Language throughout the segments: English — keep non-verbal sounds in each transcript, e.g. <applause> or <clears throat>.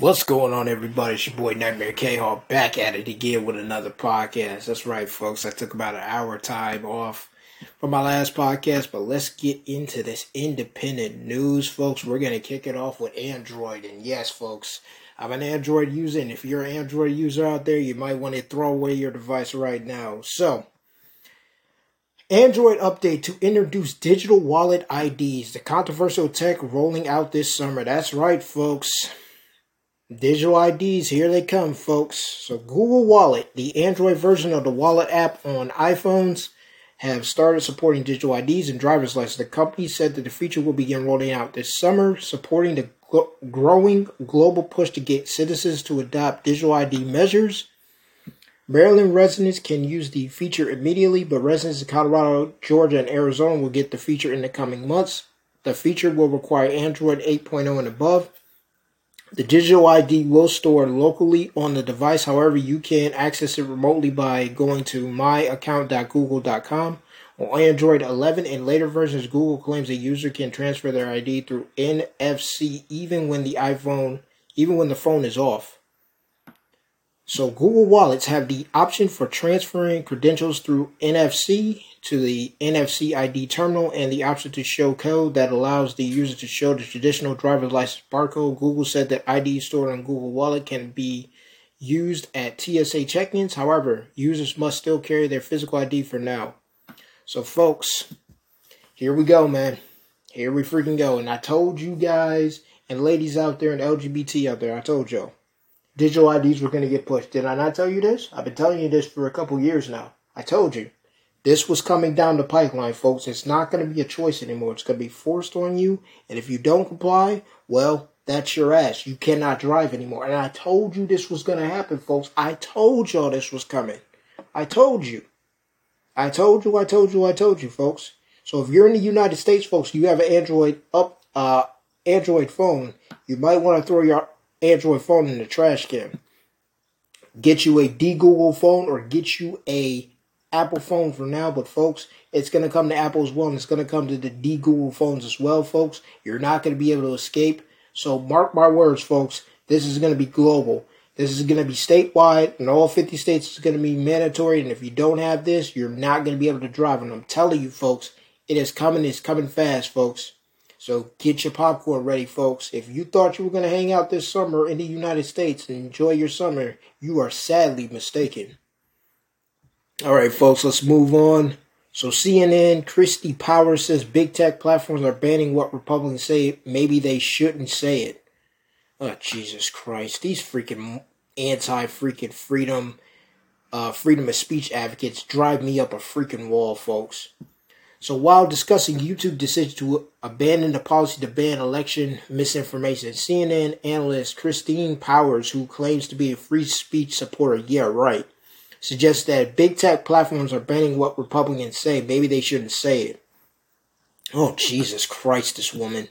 What's going on, everybody? It's your boy Nightmare K Hall back at it again with another podcast. That's right, folks. I took about an hour time off from my last podcast, but let's get into this independent news, folks. We're going to kick it off with Android. And yes, folks, I'm an Android user, and if you're an Android user out there, you might want to throw away your device right now. So, Android update to introduce digital wallet IDs. The controversial tech rolling out this summer. That's right, folks. Digital IDs, here they come, folks. So, Google Wallet, the Android version of the Wallet app on iPhones, have started supporting digital IDs and driver's license. The company said that the feature will begin rolling out this summer, supporting the growing global push to get citizens to adopt digital ID measures. Maryland residents can use the feature immediately, but residents in Colorado, Georgia, and Arizona will get the feature in the coming months. The feature will require Android 8.0 and above. The digital ID will store locally on the device. However, you can access it remotely by going to myaccount.google.com. On Android 11 and later versions, Google claims a user can transfer their ID through NFC even when the iPhone, even when the phone is off. So Google Wallets have the option for transferring credentials through NFC to the NFC ID terminal and the option to show code that allows the user to show the traditional driver's license barcode. Google said that ID stored on Google Wallet can be used at TSA check-ins. However, users must still carry their physical ID for now. So folks, here we go, man. Here we freaking go. And I told you guys and ladies out there and LGBT out there, I told y'all digital IDs were going to get pushed. Did I not tell you this? I've been telling you this for a couple years now. I told you. This was coming down the pipeline, folks. It's not going to be a choice anymore. It's going to be forced on you. And if you don't comply, well, that's your ass. You cannot drive anymore. And I told you this was going to happen, folks. I told y'all this was coming. I told you. I told you, I told you, I told you, folks. So if you're in the United States, folks, you have an Android up uh Android phone, you might want to throw your Android phone in the trash can. Get you a D Google phone or get you a Apple phone for now, but folks, it's going to come to Apple as well, and it's going to come to the D Google phones as well, folks. You're not going to be able to escape. So mark my words, folks. This is going to be global. This is going to be statewide, and all 50 states is going to be mandatory. And if you don't have this, you're not going to be able to drive. And I'm telling you, folks, it is coming. It's coming fast, folks. So get your popcorn ready, folks. If you thought you were going to hang out this summer in the United States and enjoy your summer, you are sadly mistaken. All right, folks, let's move on. So CNN, Kirsten Powers says big tech platforms are banning what Republicans say. Maybe they shouldn't say it. Oh, Jesus Christ. These freaking anti freaking freedom, uh, freedom of speech advocates drive me up a freaking wall, folks. So while discussing YouTube decision to abandon the policy to ban election misinformation, CNN analyst Kirsten Powers, who claims to be a free speech supporter, yeah, right, suggests that big tech platforms are banning what Republicans say. Maybe they shouldn't say it. Oh, Jesus Christ, this woman.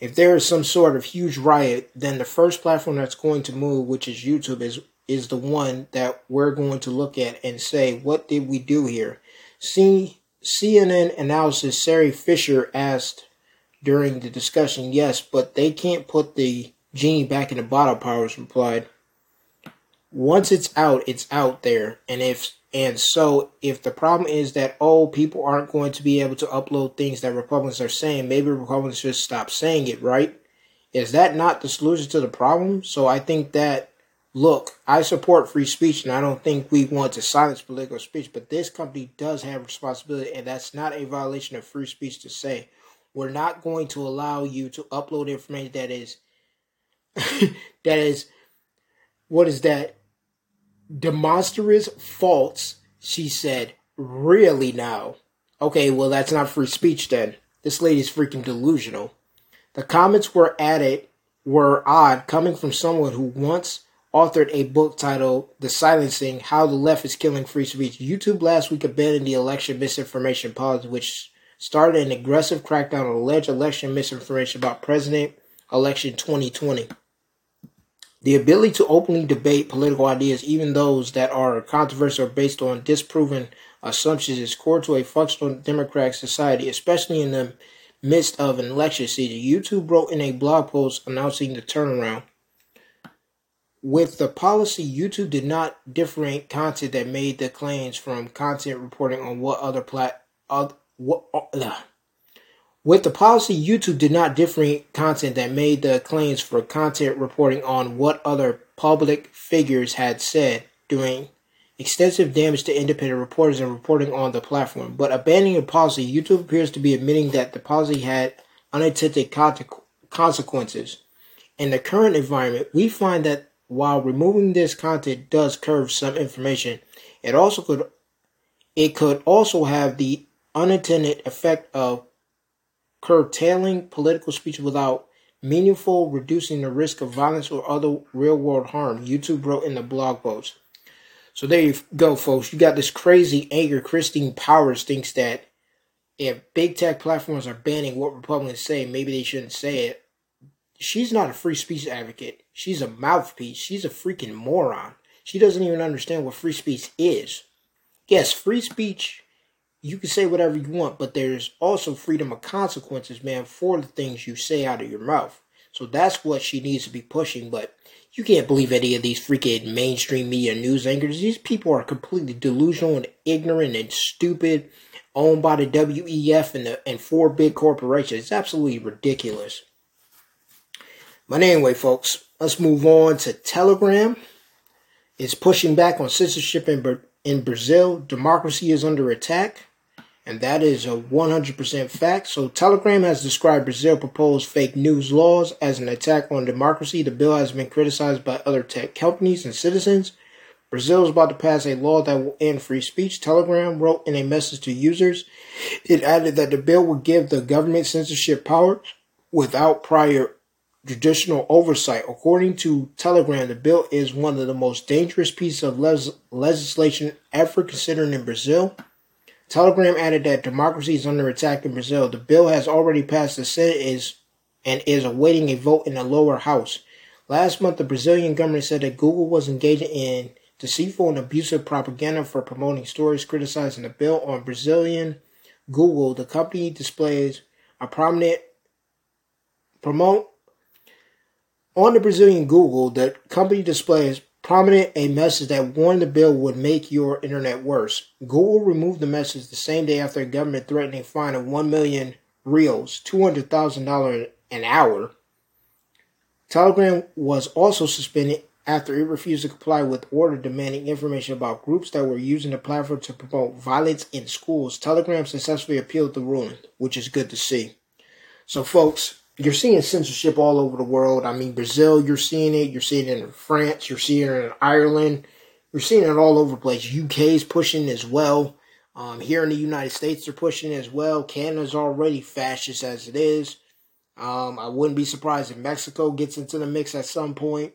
If there is some sort of huge riot, then the first platform that's going to move, which is YouTube, is is the one that we're going to look at and say, what did we do here? See CNN analysis Sara Fischer asked during the discussion, yes, but they can't put the genie back in the bottle, Powers replied. Once it's out, it's out there. And if and so if the problem is that oh people aren't going to be able to upload things that Republicans are saying, maybe Republicans should stop saying it, right? Is that not the solution to the problem? So I think that look, I support free speech and I don't think we want to silence political speech, but this company does have responsibility and that's not a violation of free speech to say we're not going to allow you to upload information that is <laughs> that is what is that demonstrous faults, she said really now okay well that's not free speech then this lady's freaking delusional the comments were added were odd coming from someone who once authored a book titled The Silencing How the Left is Killing Free Speech. YouTube last week abandoned the election misinformation policy, which started an aggressive crackdown on alleged election misinformation about President election 2020. The ability to openly debate political ideas, even those that are controversial or based on disproven assumptions, is core to a functional democratic society, especially in the midst of an election season. YouTube wrote in a blog post announcing the turnaround with the policy, YouTube did not differentiate content that made the claims from content reporting on what other plat uh, what, uh, with the policy, YouTube did not differentiate content that made the claims for content reporting on what other public figures had said, doing extensive damage to independent reporters and reporting on the platform. But abandoning the policy, YouTube appears to be admitting that the policy had unintended consequences. In the current environment, we find that while removing this content does curve some information, it also could it could also have the unintended effect of curtailing political speech without meaningful reducing the risk of violence or other real world harm, YouTube wrote in the blog post. So there you go, folks. You got this crazy anger. Kirsten Powers thinks that if big tech platforms are banning what Republicans say, maybe they shouldn't say it. She's not a free speech advocate. She's a mouthpiece. She's a freaking moron. She doesn't even understand what free speech is. Yes, free speech you can say whatever you want, but there's also freedom of consequences, man, for the things you say out of your mouth. So that's what she needs to be pushing. But you can't believe any of these freaking mainstream media news anchors. These people are completely delusional and ignorant and stupid, owned by the WEF and the and four big corporations. It's absolutely ridiculous. But anyway, folks, let's move on to Telegram. It's pushing back on censorship in, in Brazil. Democracy is under attack and that is a 100% fact. So, Telegram has described Brazil proposed fake news laws as an attack on democracy. The bill has been criticized by other tech companies and citizens. Brazil is about to pass a law that will end free speech. Telegram wrote in a message to users. It added that the bill would give the government censorship powers without prior judicial oversight. According to Telegram, the bill is one of the most dangerous pieces of legislation ever considered in Brazil. Telegram added that democracy is under attack in Brazil. The bill has already passed the Senate is and is awaiting a vote in the lower house. Last month, the Brazilian government said that Google was engaging in deceitful and abusive propaganda for promoting stories criticizing the bill on Brazilian Google. The company displays a prominent promote on the Brazilian Google. The company displays prominent a message that warned the bill would make your internet worse. Google removed the message the same day after a government threatening fine of 1 million reals, $200,000 an hour. Telegram was also suspended after it refused to comply with order demanding information about groups that were using the platform to promote violence in schools. Telegram successfully appealed the ruling, which is good to see. So, folks, you're seeing censorship all over the world. I mean, Brazil, you're seeing it. You're seeing it in France. You're seeing it in Ireland. You're seeing it all over the place. UK is pushing as well. Um, here in the United States, they're pushing as well. Canada's already fascist as it is. Um, I wouldn't be surprised if Mexico gets into the mix at some point.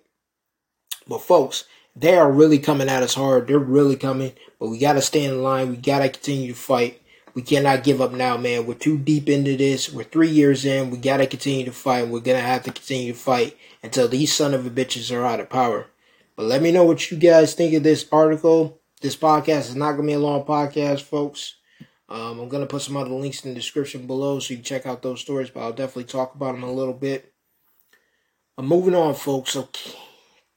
But folks, they are really coming at us hard. They're really coming. But we got to stay in line. We got to continue to fight. We cannot give up now, man. We're too deep into this. We're three years in. We gotta continue to fight. We're gonna have to continue to fight until these son of a bitches are out of power. But let me know what you guys think of this article. This podcast is not gonna be a long podcast, folks. Um, I'm gonna put some other links in the description below so you can check out those stories. But I'll definitely talk about them a little bit. I'm moving on, folks. So.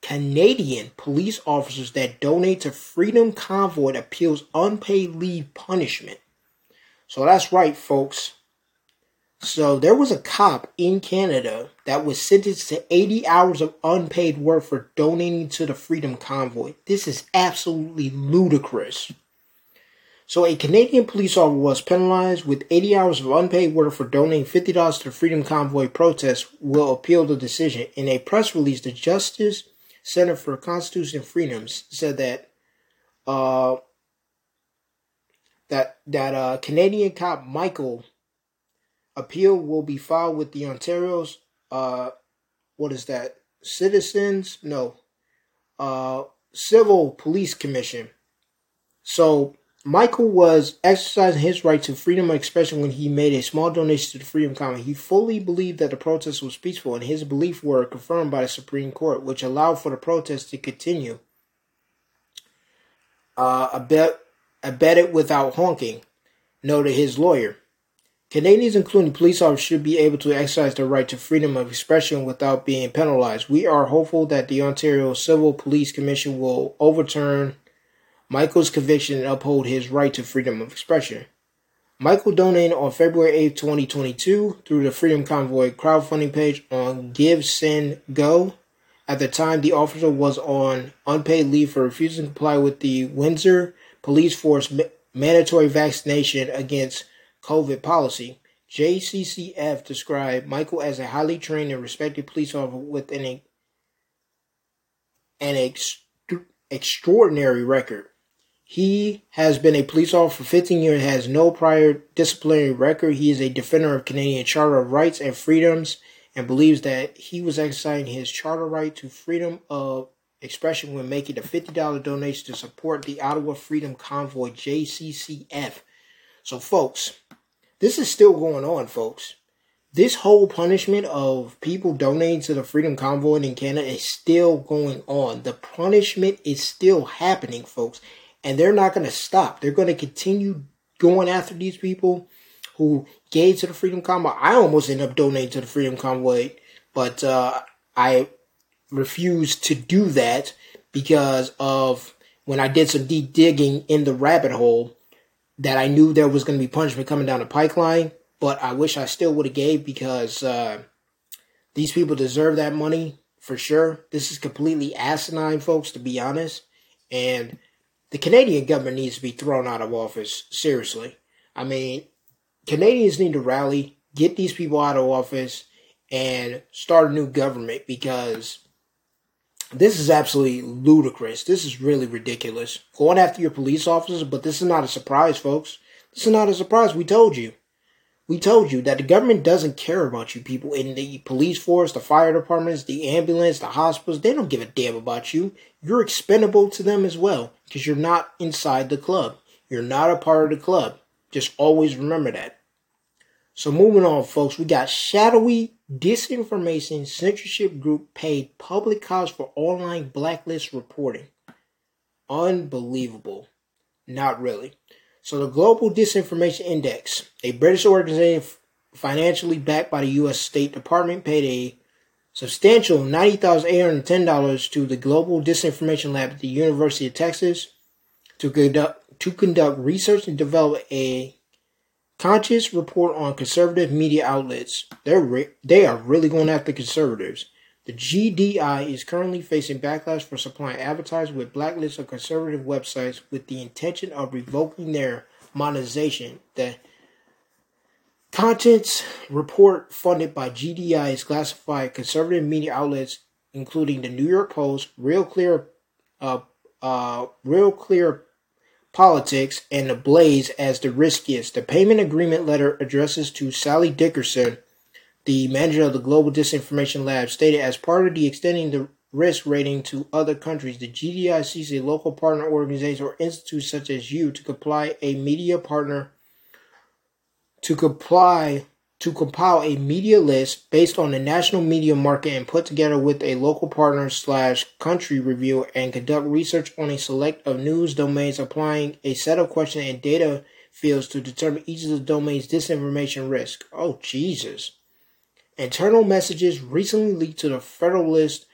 Canadian police officers that donate to Freedom Convoy appeals unpaid leave punishment. So that's right, folks. So there was a cop in Canada that was sentenced to 80 hours of unpaid work for donating to the Freedom Convoy. This is absolutely ludicrous. So a Canadian police officer was penalized with 80 hours of unpaid work for donating $50 to the Freedom Convoy protest will appeal the decision. In a press release, the Justice Center for Constitution Freedoms said that uh, that that uh, Canadian cop Michael appeal will be filed with the Ontario's uh, what is that citizens no uh, civil police commission. So Michael was exercising his right to freedom of expression when he made a small donation to the Freedom Convoy. He fully believed that the protest was peaceful, and his beliefs were confirmed by the Supreme Court, which allowed for the protest to continue. Uh, a bit abetted without honking, noted his lawyer. Canadians, including police officers, should be able to exercise their right to freedom of expression without being penalized. We are hopeful that the Ontario Civil Police Commission will overturn Michael's conviction and uphold his right to freedom of expression. Michael donated on February 8, 2022 through the Freedom Convoy crowdfunding page on GiveSendGo. At the time, the officer was on unpaid leave for refusing to comply with the Windsor Police Force mandatory vaccination against COVID policy. JCCF described Michael as a highly trained and respected police officer with an, an ex- extraordinary record. He has been a police officer for 15 years and has no prior disciplinary record. He is a defender of Canadian Charter of Rights and Freedoms and believes that he was exercising his charter right to freedom of expression when making a $50 donation to support the Ottawa Freedom Convoy JCCF. So, folks, this is still going on, folks. This whole punishment of people donating to the Freedom Convoy in Canada is still going on. The punishment is still happening, folks and they're not going to stop. They're going to continue going after these people who gave to the Freedom Convoy. I almost ended up donating to the Freedom Convoy, but uh, I refused to do that because of when I did some deep digging in the rabbit hole that I knew there was going to be punishment coming down the pipeline. But I wish I still would have gave because uh, these people deserve that money for sure. This is completely asinine, folks, to be honest. And the Canadian government needs to be thrown out of office. Seriously. I mean, Canadians need to rally, get these people out of office, and start a new government because this is absolutely ludicrous. This is really ridiculous. Going after your police officers, but this is not a surprise, folks. This is not a surprise. We told you. We told you that the government doesn't care about you people in the police force, the fire departments, the ambulance, the hospitals. They don't give a damn about you. You're expendable to them as well because you're not inside the club. You're not a part of the club. Just always remember that. So moving on, folks, we got shadowy disinformation censorship group paid public cost for online blacklist reporting. Unbelievable. Not really. So the Global Disinformation Index, a British organization financially backed by the U.S. State Department, paid a substantial $90,810 to the Global Disinformation Lab at the University of Texas to conduct, to conduct research and develop a conscious report on conservative media outlets. They're re- they are really going after conservatives. The GDI is currently facing backlash for supplying advertisers with blacklists of conservative websites with the intention of revoking their monetization. The contents report funded by GDI is classified conservative media outlets, including the New York Post, Real Clear, uh, uh, Real Clear Politics, and The Blaze as the riskiest. The payment agreement letter addresses to Sally Dickerson the manager of the Global Disinformation Lab stated as part of the extending the risk rating to other countries, the GDI sees a local partner organization or institute such as you to comply a media partner to comply to compile a media list based on the national media market and put together with a local partner slash country review and conduct research on a select of news domains applying a set of questions and data fields to determine each of the domain's disinformation risk. Oh Jesus. Internal messages recently leaked to the Federalist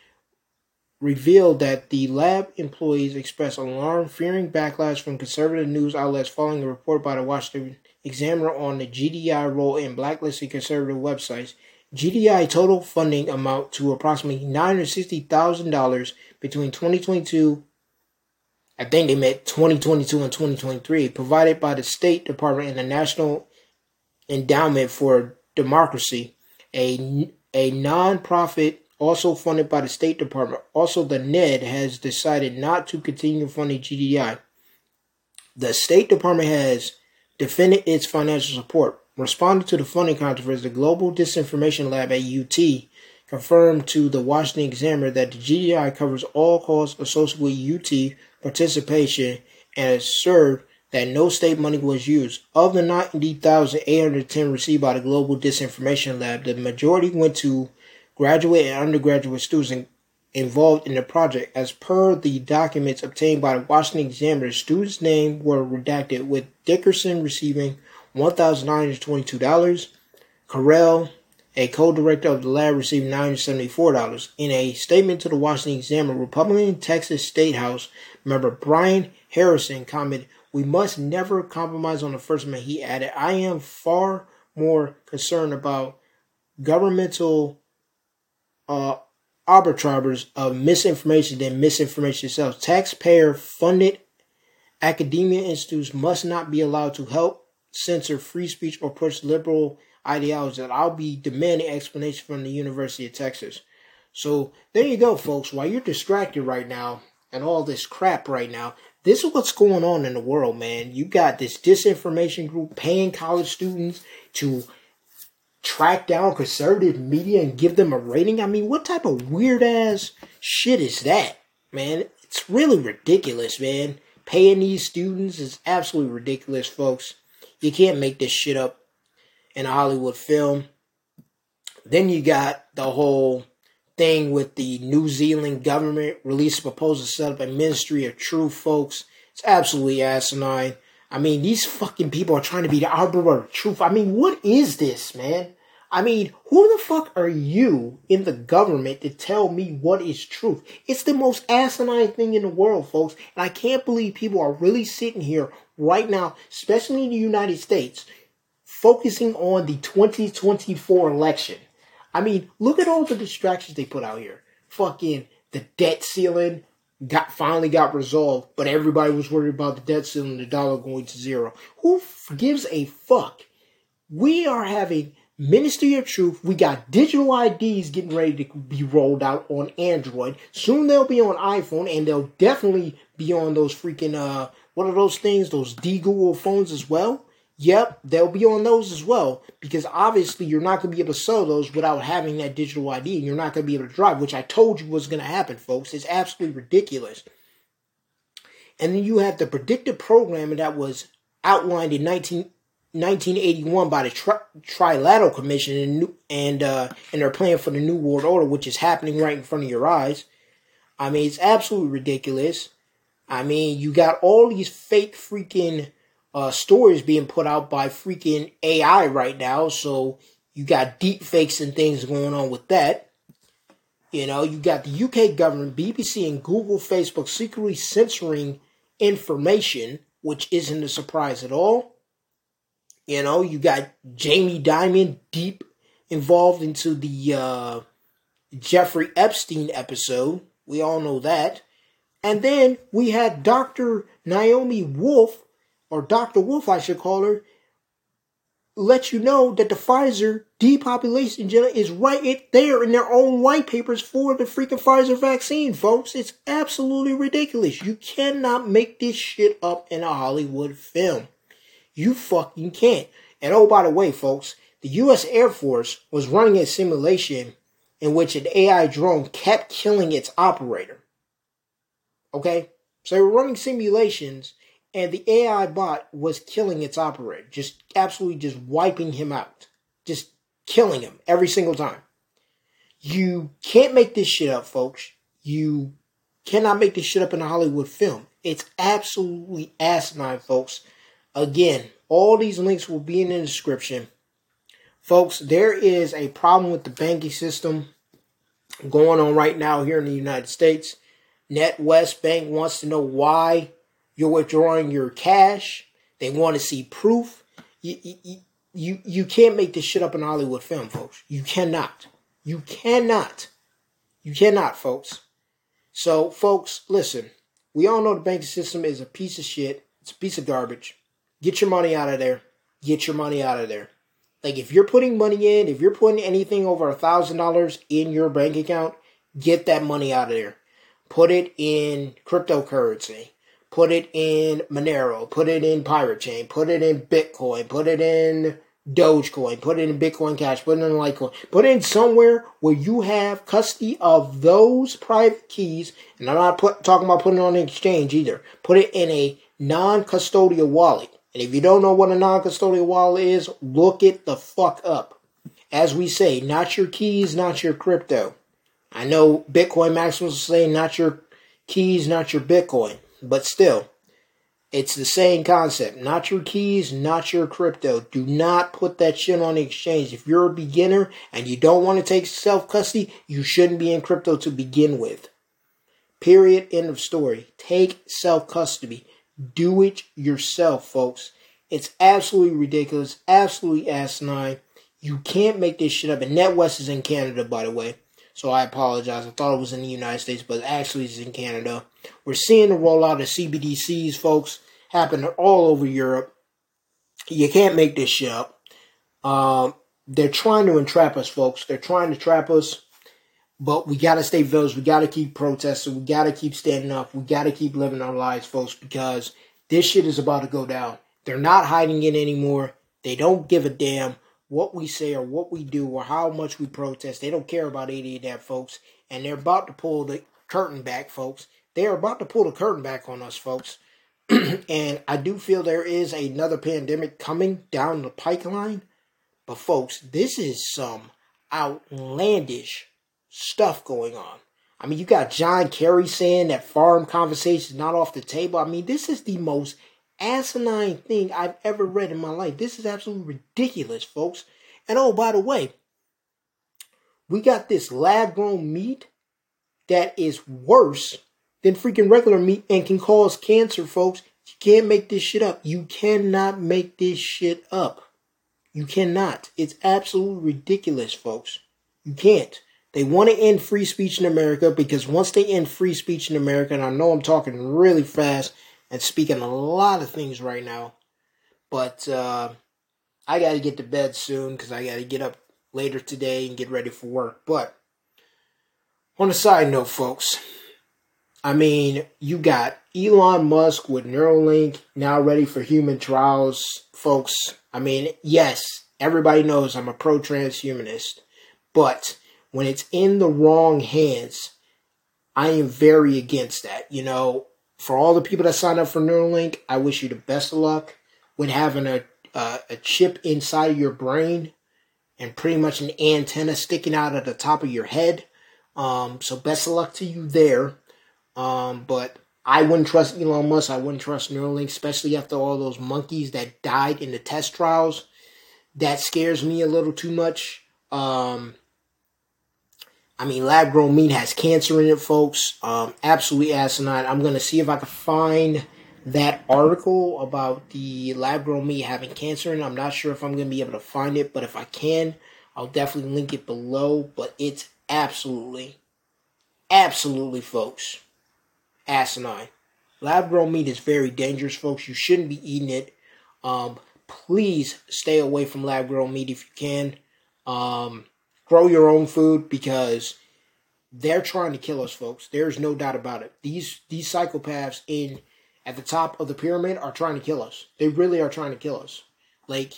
revealed that the lab employees expressed alarm fearing backlash from conservative news outlets following a report by the Washington Examiner on the GDI role in blacklisting conservative websites. GDI total funding amount to approximately $960,000 between 2022 I think they meant 2022 and 2023, provided by the State Department and the National Endowment for Democracy a, a non-profit also funded by the State Department. Also, the NED has decided not to continue funding GDI. The State Department has defended its financial support. Responding to the funding controversy, the Global Disinformation Lab at UT confirmed to the Washington Examiner that the GDI covers all costs associated with UT participation and asserted that no state money was used. Of the 90,810 received by the Global Disinformation Lab, the majority went to graduate and undergraduate students involved in the project. As per the documents obtained by the Washington Examiner, students' names were redacted, with Dickerson receiving $1,922. Carell, a co-director of the lab, received $974. In a statement to the Washington Examiner, Republican Texas State House member Brian Harrison commented, "We must never compromise on the First Amendment." He added, "I am far more concerned about governmental uh, arbitrators of misinformation than misinformation itself. Taxpayer funded academia institutes must not be allowed to help censor free speech or push liberal ideology. That I'll be demanding explanation from the University of Texas. So there you go, folks. While you're distracted right now and all this crap right now, this is what's going on in the world, man. You got this disinformation group paying college students to track down conservative media and give them a rating? I mean, what type of weird ass shit is that, man? It's really ridiculous, man. Paying these students is absolutely ridiculous, folks. You can't make this shit up in a Hollywood film. Then you got the whole thing with the New Zealand government released a proposal to set up a ministry of truth, folks. It's absolutely asinine. I mean, these fucking people are trying to be the arbiter of truth. I mean, what is this, man? I mean, who the fuck are you in the government to tell me what is truth? It's the most asinine thing in the world, folks. And I can't believe people are really sitting here right now, especially in the United States, focusing on the 2024 election. I mean, look at all the distractions they put out here. Fucking the debt ceiling, got finally got resolved, but everybody was worried about the debt ceiling, the dollar going to zero. Who gives a fuck? We are having Ministry of Truth. We got digital IDs getting ready to be rolled out on Android. Soon they'll be on iPhone, and they'll definitely be on those freaking uh, what are those things? Those D Google phones as well. Yep, they'll be on those as well because obviously you're not going to be able to sell those without having that digital ID and you're not going to be able to drive, which I told you was going to happen, folks. It's absolutely ridiculous. And then you have the predictive programming that was outlined in 19, 1981 by the tri- Trilateral Commission and and uh, and plan for the New World Order, which is happening right in front of your eyes. I mean, it's absolutely ridiculous. I mean, you got all these fake freaking uh, stories being put out by freaking AI right now. So you got deep fakes and things going on with that. You know, you got the UK government, BBC, and Google, Facebook secretly censoring information, which isn't a surprise at all. You know, you got Jamie Dimon deep involved into the uh, Jeffrey Epstein episode. We all know that. And then we had Dr. Naomi Wolf or Dr. Wolf, I should call her, let you know that the Pfizer depopulation agenda is right there in their own white papers for the freaking Pfizer vaccine, folks. It's absolutely ridiculous. You cannot make this shit up in a Hollywood film. You fucking can't. And oh, by the way, folks, the U.S. Air Force was running a simulation in which an AI drone kept killing its operator. Okay? So they were running simulations and the AI bot was killing its operator, just absolutely just wiping him out, just killing him every single time. You can't make this shit up, folks. You cannot make this shit up in a Hollywood film. It's absolutely asinine, folks. Again, all these links will be in the description. Folks, there is a problem with the banking system going on right now here in the United States. NatWest Bank wants to know why you're withdrawing your cash. They want to see proof. You, you, you, you can't make this shit up in Hollywood film, folks. You cannot. You cannot. You cannot, folks. So, folks, listen. We all know the banking system is a piece of shit. It's a piece of garbage. Get your money out of there. Get your money out of there. Like if you're putting money in, if you're putting anything over a thousand dollars in your bank account, get that money out of there. Put it in cryptocurrency put it in Monero, put it in Pirate Chain, put it in Bitcoin, put it in Dogecoin, put it in Bitcoin Cash, put it in Litecoin, put it in somewhere where you have custody of those private keys. And I'm not put, talking about putting it on an exchange either. Put it in a non-custodial wallet. And if you don't know what a non-custodial wallet is, look it the fuck up. As we say, not your keys, not your crypto. I know Bitcoin Maximus is saying not your keys, not your Bitcoin. But still, It's the same concept. Not your keys, not your crypto. Do not put that shit on the exchange. If you're a beginner and you don't want to take self custody, you shouldn't be in crypto to begin with. Period. End of story. Take self custody. Do it yourself, folks. It's absolutely ridiculous, absolutely asinine. You can't make this shit up. And NatWest is in Canada, by the way. So I apologize. I thought it was in the United States, but actually it's in Canada. We're seeing the rollout of CBDCs, folks, happen all over Europe. You can't make this shit up. Um, they're trying to entrap us, folks. They're trying to trap us. But we gotta stay vigilant. We gotta keep protesting. We gotta keep standing up. We gotta keep living our lives, folks, because this shit is about to go down. They're not hiding it anymore. They don't give a damn what we say or what we do or how much we protest. They don't care about any of that, folks. And they're about to pull the curtain back, folks. They are about to pull the curtain back on us, folks. <clears throat> and I do feel there is another pandemic coming down the pipeline. But, folks, this is some outlandish stuff going on. I mean, you got John Kerry saying that farm conversation is not off the table. I mean, this is the most asinine thing I've ever read in my life. This is absolutely ridiculous, folks. And oh, by the way, we got this lab grown meat that is worse than freaking regular meat and can cause cancer, folks. You can't make this shit up. You cannot make this shit up. You cannot. It's absolutely ridiculous, folks. You can't. They want to end free speech in America because once they end free speech in America, and I know I'm talking really fast and speaking a lot of things right now. But uh, I got to get to bed soon because I got to get up later today and get ready for work. But on a side note, folks, I mean, you got Elon Musk with Neuralink now ready for human trials, folks. I mean, yes, everybody knows I'm a pro transhumanist, but when it's in the wrong hands, I am very against that. You know, for all the people that signed up for Neuralink, I wish you the best of luck with having a uh, a chip inside of your brain and pretty much an antenna sticking out at the top of your head. Um, so best of luck to you there. Um, but I wouldn't trust Elon Musk. I wouldn't trust Neuralink, especially after all those monkeys that died in the test trials. That scares me a little too much. Um, I mean, lab grown meat has cancer in it, folks. Um, absolutely asinine. I'm going to see if I can find that article about the lab grown meat having cancer in it. I'm not sure if I'm going to be able to find it, but if I can, I'll definitely link it below. But it's absolutely, absolutely, folks, asinine. Lab grown meat is very dangerous, folks. You shouldn't be eating it. Um, please stay away from lab grown meat if you can. Um, grow your own food because they're trying to kill us, folks. There's no doubt about it. These these psychopaths in at the top of the pyramid are trying to kill us. They really are trying to kill us. Like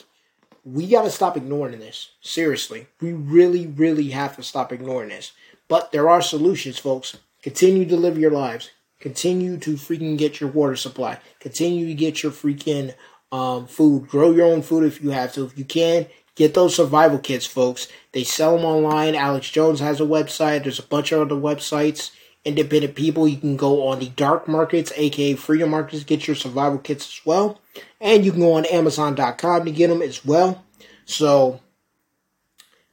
we got to stop ignoring this. Seriously, we really, really have to stop ignoring this. But there are solutions, folks. Continue to live your lives. Continue to freaking get your water supply. Continue to get your freaking um, food. Grow your own food if you have to. If you can, Get those survival kits, folks. They sell them online. Alex Jones has a website. There's a bunch of other websites. Independent people, you can go on the dark markets, aka freedom markets, get your survival kits as well. And you can go on Amazon.com to get them as well. So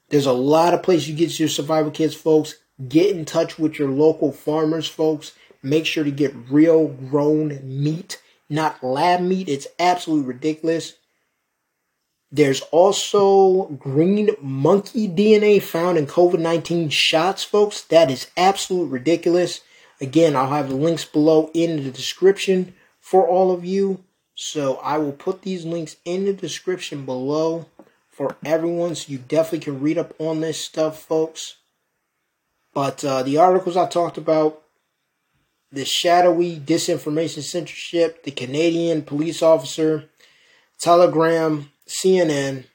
there's a lot of places you get your survival kits, folks. Get in touch with your local farmers, folks. Make sure to get real grown meat, not lab meat. It's absolutely ridiculous. There's also green monkey DNA found in COVID 19 shots, folks. That is absolute ridiculous. Again, I'll have the links below in the description for all of you. So I will put these links in the description below for everyone so you definitely can read up on this stuff, folks. But uh, the articles I talked about, the shadowy disinformation censorship, the Canadian police officer, Telegram, CNN,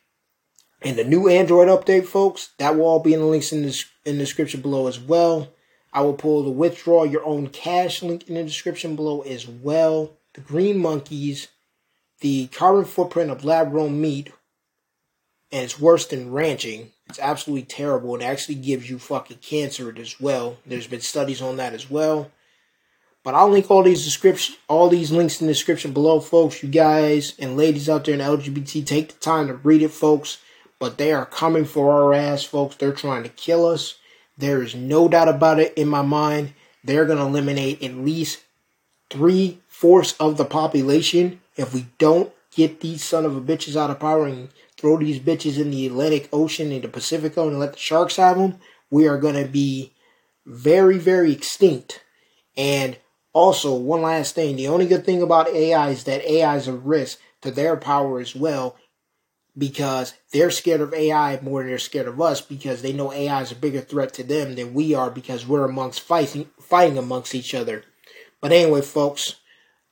and the new Android update, folks, that will all be in the links in the, in the description below as well. I will pull the withdraw your own cash link in the description below as well. The green monkeys, the carbon footprint of lab grown meat, and it's worse than ranching. It's absolutely terrible. It actually gives you fucking cancer as well. There's been studies on that as well. But I'll link all these description, all these links in the description below, folks. You guys and ladies out there in LGBT, take the time to read it, folks. But they are coming for our ass, folks. They're trying to kill us. There is no doubt about it in my mind. They're gonna eliminate at least three fourths of the population if we don't get these son of a bitches out of power and throw these bitches in the Atlantic Ocean and the Pacific Ocean and let the sharks have them. We are gonna be very, very extinct. And also, one last thing the only good thing about AI is that AI is a risk to their power as well because they're scared of AI more than they're scared of us because they know AI is a bigger threat to them than we are because we're amongst fighting fighting amongst each other. But anyway, folks,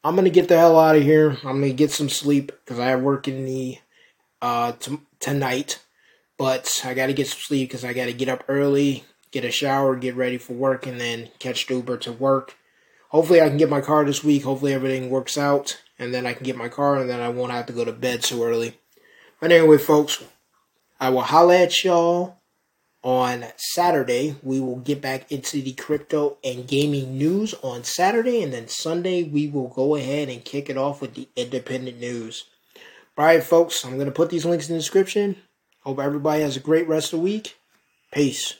I'm gonna get the hell out of here. I'm gonna get some sleep because I have work in the uh t- tonight. But I gotta get some sleep because I gotta get up early, get a shower, get ready for work, and then catch the Uber to work hopefully I can get my car this week. Hopefully everything works out, and then I can get my car, and then I won't have to go to bed so early. But anyway, folks, I will holla at y'all on Saturday. We will get back into the crypto and gaming news on Saturday, and then Sunday we will go ahead and kick it off with the independent news. All right, folks, I'm going to put these links in the description. Hope everybody has a great rest of the week. Peace.